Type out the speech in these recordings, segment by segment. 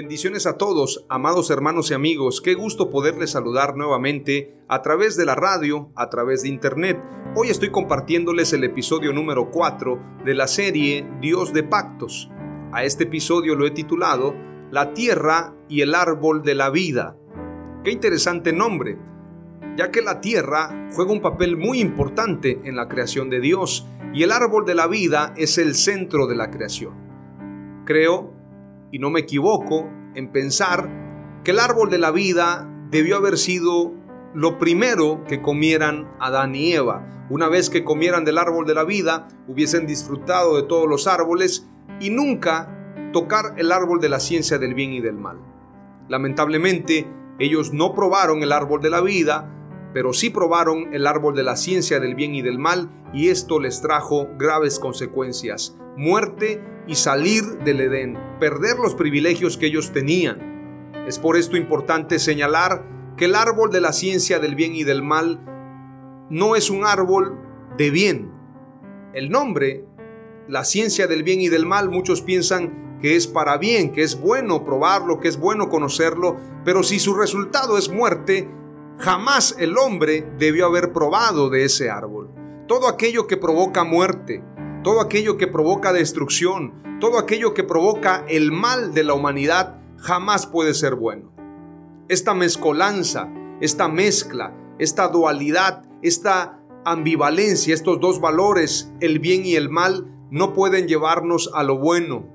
Bendiciones a todos, amados hermanos y amigos. Qué gusto poderles saludar nuevamente a través de la radio, a través de internet. Hoy estoy compartiéndoles el episodio número 4 de la serie Dios de Pactos. A este episodio lo he titulado La tierra y el árbol de la vida. Qué interesante nombre, ya que la tierra juega un papel muy importante en la creación de Dios y el árbol de la vida es el centro de la creación. Creo y no me equivoco en pensar que el árbol de la vida debió haber sido lo primero que comieran Adán y Eva. Una vez que comieran del árbol de la vida, hubiesen disfrutado de todos los árboles y nunca tocar el árbol de la ciencia del bien y del mal. Lamentablemente, ellos no probaron el árbol de la vida, pero sí probaron el árbol de la ciencia del bien y del mal y esto les trajo graves consecuencias, muerte y salir del Edén, perder los privilegios que ellos tenían. Es por esto importante señalar que el árbol de la ciencia del bien y del mal no es un árbol de bien. El nombre, la ciencia del bien y del mal, muchos piensan que es para bien, que es bueno probarlo, que es bueno conocerlo, pero si su resultado es muerte, jamás el hombre debió haber probado de ese árbol. Todo aquello que provoca muerte, todo aquello que provoca destrucción, todo aquello que provoca el mal de la humanidad, jamás puede ser bueno. Esta mezcolanza, esta mezcla, esta dualidad, esta ambivalencia, estos dos valores, el bien y el mal, no pueden llevarnos a lo bueno.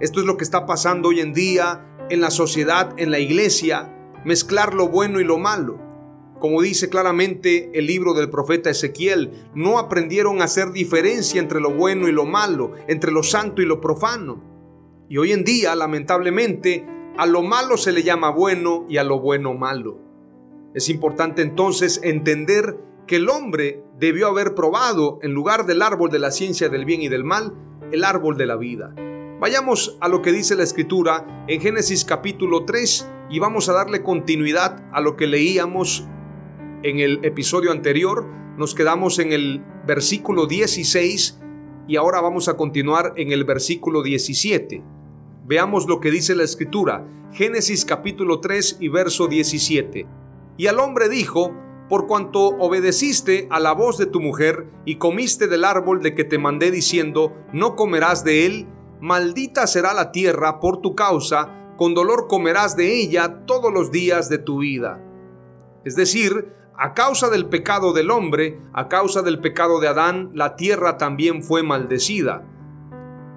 Esto es lo que está pasando hoy en día en la sociedad, en la iglesia, mezclar lo bueno y lo malo. Como dice claramente el libro del profeta Ezequiel, no aprendieron a hacer diferencia entre lo bueno y lo malo, entre lo santo y lo profano. Y hoy en día, lamentablemente, a lo malo se le llama bueno y a lo bueno malo. Es importante entonces entender que el hombre debió haber probado, en lugar del árbol de la ciencia del bien y del mal, el árbol de la vida. Vayamos a lo que dice la escritura en Génesis capítulo 3 y vamos a darle continuidad a lo que leíamos en el episodio anterior nos quedamos en el versículo 16 y ahora vamos a continuar en el versículo 17. Veamos lo que dice la escritura, Génesis capítulo 3 y verso 17. Y al hombre dijo, por cuanto obedeciste a la voz de tu mujer y comiste del árbol de que te mandé diciendo, no comerás de él, maldita será la tierra por tu causa, con dolor comerás de ella todos los días de tu vida. Es decir, a causa del pecado del hombre, a causa del pecado de Adán, la tierra también fue maldecida.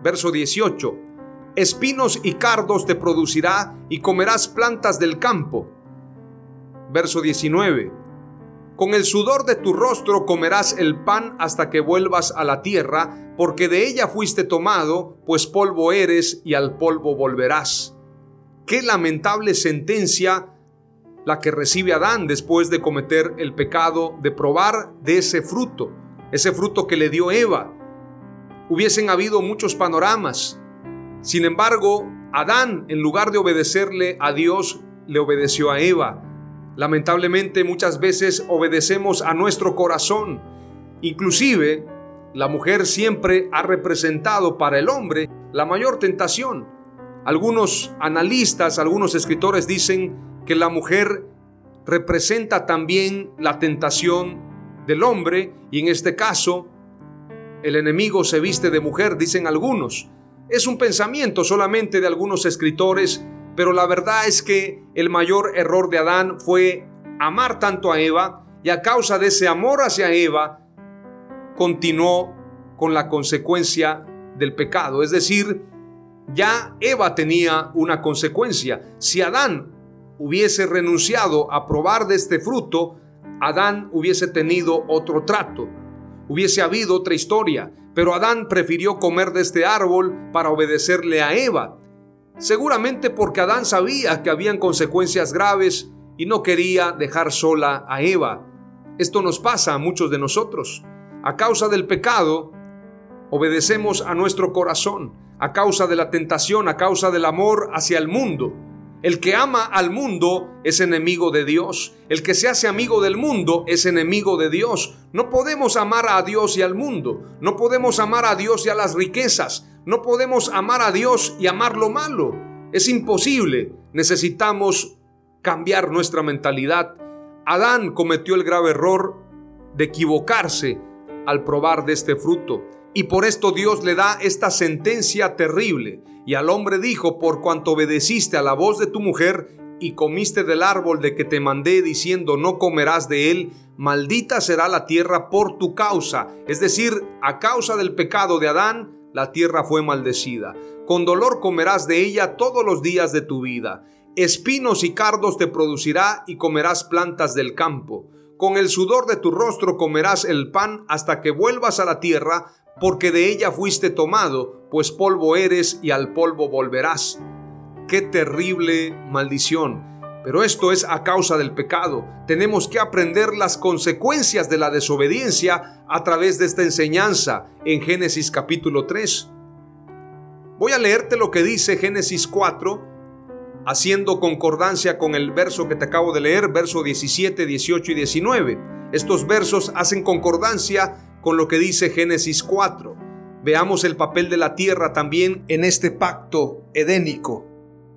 Verso 18. Espinos y cardos te producirá y comerás plantas del campo. Verso 19. Con el sudor de tu rostro comerás el pan hasta que vuelvas a la tierra, porque de ella fuiste tomado, pues polvo eres y al polvo volverás. Qué lamentable sentencia la que recibe Adán después de cometer el pecado de probar de ese fruto, ese fruto que le dio Eva. Hubiesen habido muchos panoramas. Sin embargo, Adán, en lugar de obedecerle a Dios, le obedeció a Eva. Lamentablemente muchas veces obedecemos a nuestro corazón. Inclusive, la mujer siempre ha representado para el hombre la mayor tentación. Algunos analistas, algunos escritores dicen que la mujer representa también la tentación del hombre y en este caso el enemigo se viste de mujer, dicen algunos. Es un pensamiento solamente de algunos escritores, pero la verdad es que el mayor error de Adán fue amar tanto a Eva y a causa de ese amor hacia Eva continuó con la consecuencia del pecado. Es decir, ya Eva tenía una consecuencia. Si Adán hubiese renunciado a probar de este fruto, Adán hubiese tenido otro trato, hubiese habido otra historia, pero Adán prefirió comer de este árbol para obedecerle a Eva, seguramente porque Adán sabía que habían consecuencias graves y no quería dejar sola a Eva. Esto nos pasa a muchos de nosotros. A causa del pecado, obedecemos a nuestro corazón, a causa de la tentación, a causa del amor hacia el mundo. El que ama al mundo es enemigo de Dios. El que se hace amigo del mundo es enemigo de Dios. No podemos amar a Dios y al mundo. No podemos amar a Dios y a las riquezas. No podemos amar a Dios y amar lo malo. Es imposible. Necesitamos cambiar nuestra mentalidad. Adán cometió el grave error de equivocarse al probar de este fruto. Y por esto Dios le da esta sentencia terrible. Y al hombre dijo, por cuanto obedeciste a la voz de tu mujer y comiste del árbol de que te mandé diciendo no comerás de él, maldita será la tierra por tu causa. Es decir, a causa del pecado de Adán, la tierra fue maldecida. Con dolor comerás de ella todos los días de tu vida. Espinos y cardos te producirá y comerás plantas del campo. Con el sudor de tu rostro comerás el pan hasta que vuelvas a la tierra, porque de ella fuiste tomado, pues polvo eres y al polvo volverás. Qué terrible maldición. Pero esto es a causa del pecado. Tenemos que aprender las consecuencias de la desobediencia a través de esta enseñanza en Génesis capítulo 3. Voy a leerte lo que dice Génesis 4, haciendo concordancia con el verso que te acabo de leer, verso 17, 18 y 19. Estos versos hacen concordancia con lo que dice Génesis 4. Veamos el papel de la tierra también en este pacto edénico.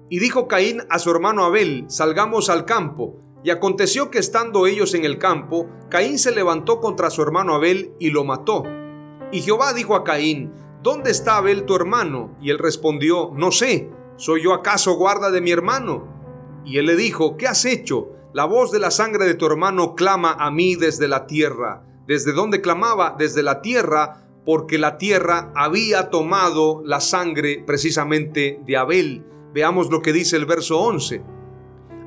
Y dijo Caín a su hermano Abel, salgamos al campo. Y aconteció que estando ellos en el campo, Caín se levantó contra su hermano Abel y lo mató. Y Jehová dijo a Caín, ¿dónde está Abel tu hermano? Y él respondió, no sé, ¿soy yo acaso guarda de mi hermano? Y él le dijo, ¿qué has hecho? La voz de la sangre de tu hermano clama a mí desde la tierra. ¿Desde dónde clamaba? Desde la tierra, porque la tierra había tomado la sangre precisamente de Abel. Veamos lo que dice el verso 11.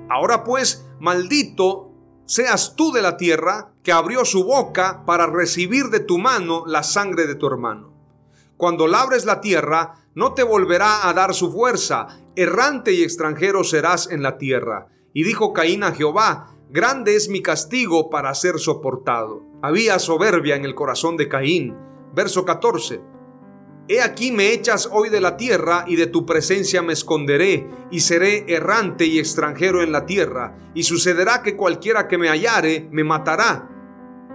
Ahora pues, maldito seas tú de la tierra que abrió su boca para recibir de tu mano la sangre de tu hermano. Cuando labres la tierra, no te volverá a dar su fuerza, errante y extranjero serás en la tierra. Y dijo Caín a Jehová, grande es mi castigo para ser soportado. Había soberbia en el corazón de Caín. Verso 14. He aquí me echas hoy de la tierra y de tu presencia me esconderé y seré errante y extranjero en la tierra y sucederá que cualquiera que me hallare me matará.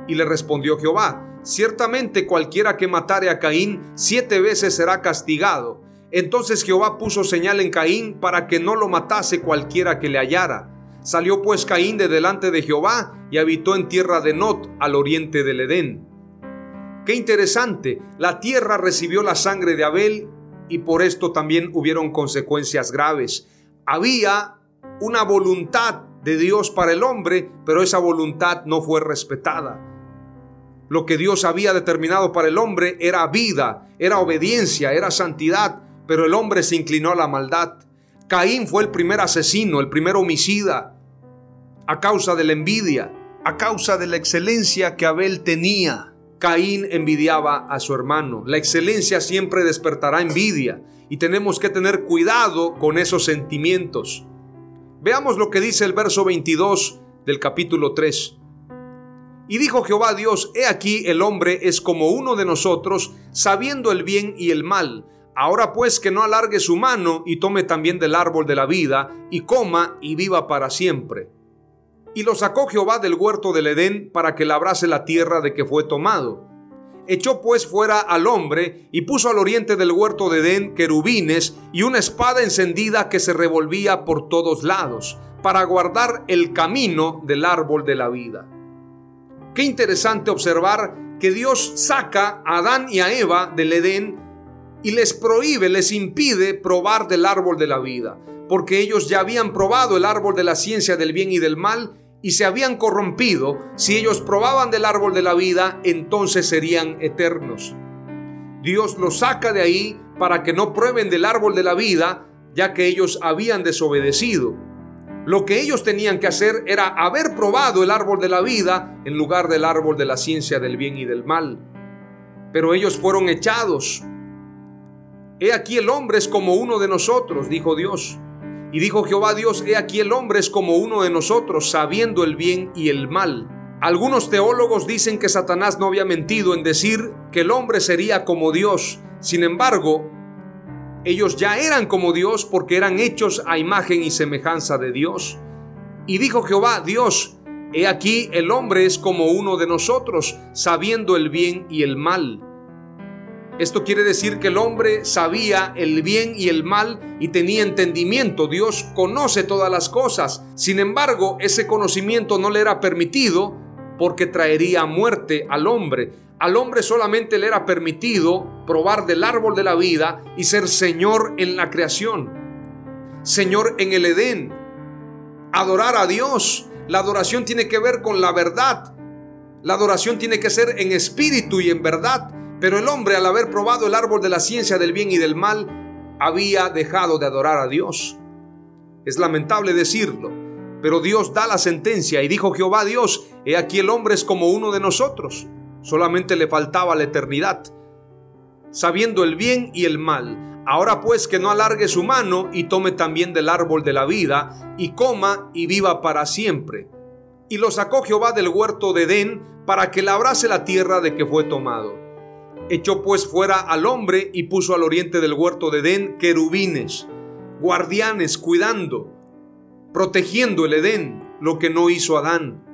Y le respondió Jehová, ciertamente cualquiera que matare a Caín siete veces será castigado. Entonces Jehová puso señal en Caín para que no lo matase cualquiera que le hallara. Salió pues Caín de delante de Jehová y habitó en tierra de Not, al oriente del Edén. Qué interesante, la tierra recibió la sangre de Abel y por esto también hubieron consecuencias graves. Había una voluntad de Dios para el hombre, pero esa voluntad no fue respetada. Lo que Dios había determinado para el hombre era vida, era obediencia, era santidad, pero el hombre se inclinó a la maldad. Caín fue el primer asesino, el primer homicida, a causa de la envidia, a causa de la excelencia que Abel tenía. Caín envidiaba a su hermano. La excelencia siempre despertará envidia y tenemos que tener cuidado con esos sentimientos. Veamos lo que dice el verso 22 del capítulo 3. Y dijo Jehová Dios, he aquí el hombre es como uno de nosotros, sabiendo el bien y el mal. Ahora pues que no alargue su mano y tome también del árbol de la vida, y coma y viva para siempre. Y lo sacó Jehová del huerto del Edén para que labrase la tierra de que fue tomado. Echó pues fuera al hombre y puso al oriente del huerto de Edén querubines y una espada encendida que se revolvía por todos lados para guardar el camino del árbol de la vida. Qué interesante observar que Dios saca a Adán y a Eva del Edén y les prohíbe, les impide probar del árbol de la vida, porque ellos ya habían probado el árbol de la ciencia del bien y del mal y se habían corrompido, si ellos probaban del árbol de la vida, entonces serían eternos. Dios los saca de ahí para que no prueben del árbol de la vida, ya que ellos habían desobedecido. Lo que ellos tenían que hacer era haber probado el árbol de la vida en lugar del árbol de la ciencia del bien y del mal. Pero ellos fueron echados. He aquí el hombre es como uno de nosotros, dijo Dios. Y dijo Jehová Dios, he aquí el hombre es como uno de nosotros, sabiendo el bien y el mal. Algunos teólogos dicen que Satanás no había mentido en decir que el hombre sería como Dios. Sin embargo, ellos ya eran como Dios porque eran hechos a imagen y semejanza de Dios. Y dijo Jehová, Dios, he aquí el hombre es como uno de nosotros, sabiendo el bien y el mal. Esto quiere decir que el hombre sabía el bien y el mal y tenía entendimiento. Dios conoce todas las cosas. Sin embargo, ese conocimiento no le era permitido porque traería muerte al hombre. Al hombre solamente le era permitido probar del árbol de la vida y ser Señor en la creación. Señor en el Edén. Adorar a Dios. La adoración tiene que ver con la verdad. La adoración tiene que ser en espíritu y en verdad. Pero el hombre al haber probado el árbol de la ciencia del bien y del mal, había dejado de adorar a Dios. Es lamentable decirlo, pero Dios da la sentencia y dijo Jehová Dios, he aquí el hombre es como uno de nosotros solamente le faltaba la eternidad, sabiendo el bien y el mal. Ahora pues que no alargue su mano y tome también del árbol de la vida, y coma y viva para siempre. Y lo sacó Jehová del huerto de Edén para que labrase la tierra de que fue tomado. Echó pues fuera al hombre y puso al oriente del huerto de Edén querubines, guardianes cuidando, protegiendo el Edén, lo que no hizo Adán.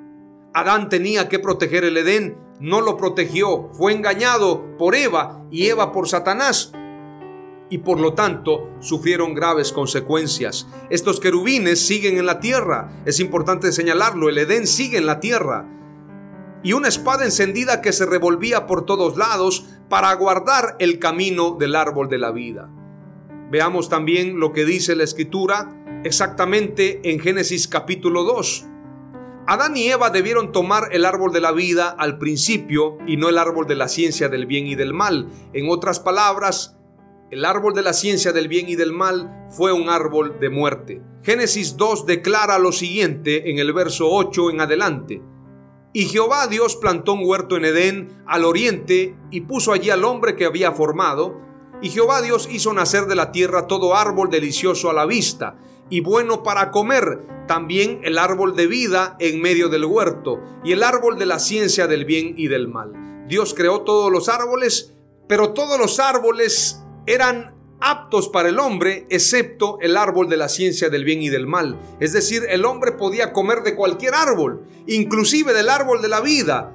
Adán tenía que proteger el Edén no lo protegió, fue engañado por Eva y Eva por Satanás. Y por lo tanto sufrieron graves consecuencias. Estos querubines siguen en la tierra. Es importante señalarlo, el Edén sigue en la tierra. Y una espada encendida que se revolvía por todos lados para guardar el camino del árbol de la vida. Veamos también lo que dice la escritura exactamente en Génesis capítulo 2. Adán y Eva debieron tomar el árbol de la vida al principio y no el árbol de la ciencia del bien y del mal. En otras palabras, el árbol de la ciencia del bien y del mal fue un árbol de muerte. Génesis 2 declara lo siguiente en el verso 8 en adelante. Y Jehová Dios plantó un huerto en Edén al oriente y puso allí al hombre que había formado. Y Jehová Dios hizo nacer de la tierra todo árbol delicioso a la vista y bueno para comer, también el árbol de vida en medio del huerto y el árbol de la ciencia del bien y del mal. Dios creó todos los árboles, pero todos los árboles eran aptos para el hombre, excepto el árbol de la ciencia del bien y del mal. Es decir, el hombre podía comer de cualquier árbol, inclusive del árbol de la vida,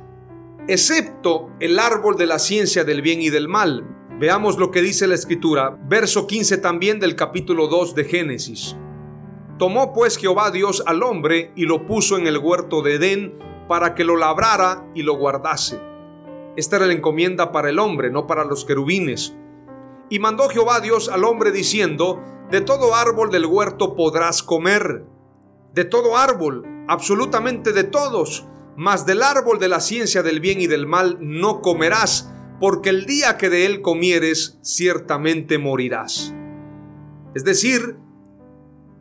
excepto el árbol de la ciencia del bien y del mal. Veamos lo que dice la escritura, verso 15 también del capítulo 2 de Génesis. Tomó pues Jehová Dios al hombre y lo puso en el huerto de Edén para que lo labrara y lo guardase. Esta era la encomienda para el hombre, no para los querubines. Y mandó Jehová Dios al hombre diciendo, de todo árbol del huerto podrás comer, de todo árbol, absolutamente de todos, mas del árbol de la ciencia del bien y del mal no comerás, porque el día que de él comieres, ciertamente morirás. Es decir,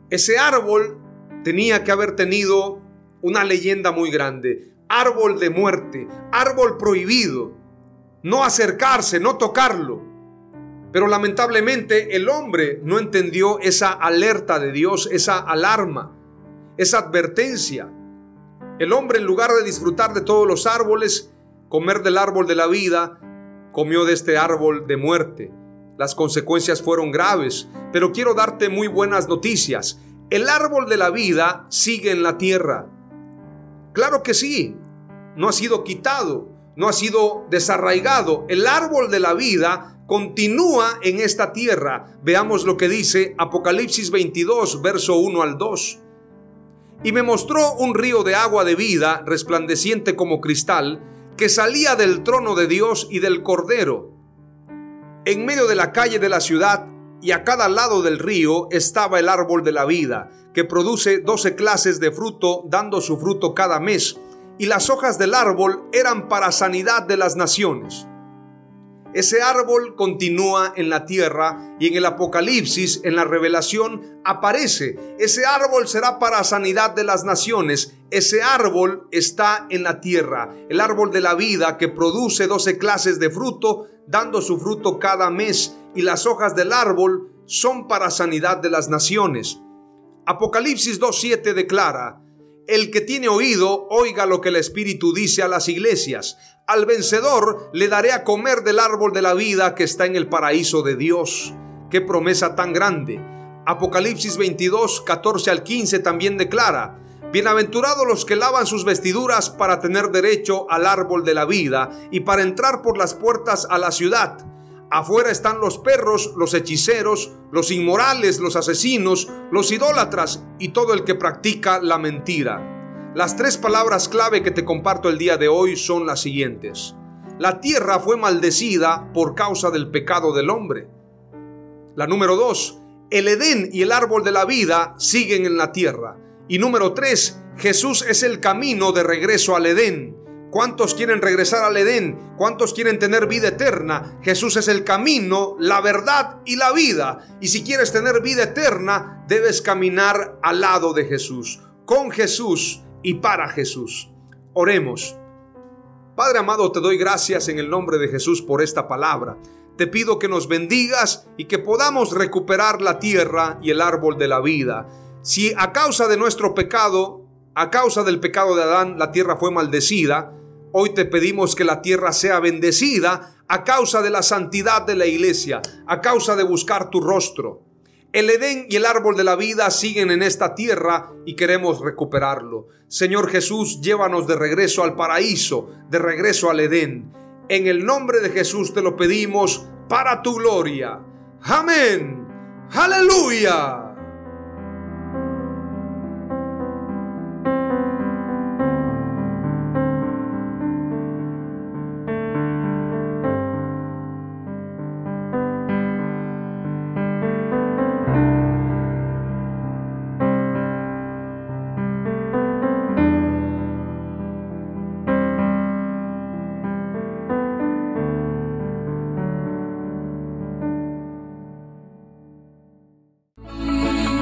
ese árbol tenía que haber tenido una leyenda muy grande. Árbol de muerte, árbol prohibido. No acercarse, no tocarlo. Pero lamentablemente el hombre no entendió esa alerta de Dios, esa alarma, esa advertencia. El hombre en lugar de disfrutar de todos los árboles, comer del árbol de la vida, comió de este árbol de muerte. Las consecuencias fueron graves, pero quiero darte muy buenas noticias. El árbol de la vida sigue en la tierra. Claro que sí, no ha sido quitado, no ha sido desarraigado. El árbol de la vida continúa en esta tierra. Veamos lo que dice Apocalipsis 22, verso 1 al 2. Y me mostró un río de agua de vida, resplandeciente como cristal, que salía del trono de Dios y del Cordero. En medio de la calle de la ciudad y a cada lado del río estaba el árbol de la vida, que produce doce clases de fruto, dando su fruto cada mes, y las hojas del árbol eran para sanidad de las naciones. Ese árbol continúa en la tierra y en el Apocalipsis, en la revelación, aparece. Ese árbol será para sanidad de las naciones. Ese árbol está en la tierra. El árbol de la vida que produce doce clases de fruto, dando su fruto cada mes. Y las hojas del árbol son para sanidad de las naciones. Apocalipsis 2.7 declara, el que tiene oído, oiga lo que el Espíritu dice a las iglesias. Al vencedor le daré a comer del árbol de la vida que está en el paraíso de Dios. Qué promesa tan grande. Apocalipsis 22, 14 al 15 también declara, Bienaventurados los que lavan sus vestiduras para tener derecho al árbol de la vida y para entrar por las puertas a la ciudad. Afuera están los perros, los hechiceros, los inmorales, los asesinos, los idólatras y todo el que practica la mentira. Las tres palabras clave que te comparto el día de hoy son las siguientes. La tierra fue maldecida por causa del pecado del hombre. La número dos, el Edén y el árbol de la vida siguen en la tierra. Y número tres, Jesús es el camino de regreso al Edén. ¿Cuántos quieren regresar al Edén? ¿Cuántos quieren tener vida eterna? Jesús es el camino, la verdad y la vida. Y si quieres tener vida eterna, debes caminar al lado de Jesús, con Jesús y para Jesús. Oremos. Padre amado, te doy gracias en el nombre de Jesús por esta palabra. Te pido que nos bendigas y que podamos recuperar la tierra y el árbol de la vida. Si a causa de nuestro pecado, a causa del pecado de Adán, la tierra fue maldecida, Hoy te pedimos que la tierra sea bendecida a causa de la santidad de la iglesia, a causa de buscar tu rostro. El Edén y el árbol de la vida siguen en esta tierra y queremos recuperarlo. Señor Jesús, llévanos de regreso al paraíso, de regreso al Edén. En el nombre de Jesús te lo pedimos para tu gloria. Amén. Aleluya.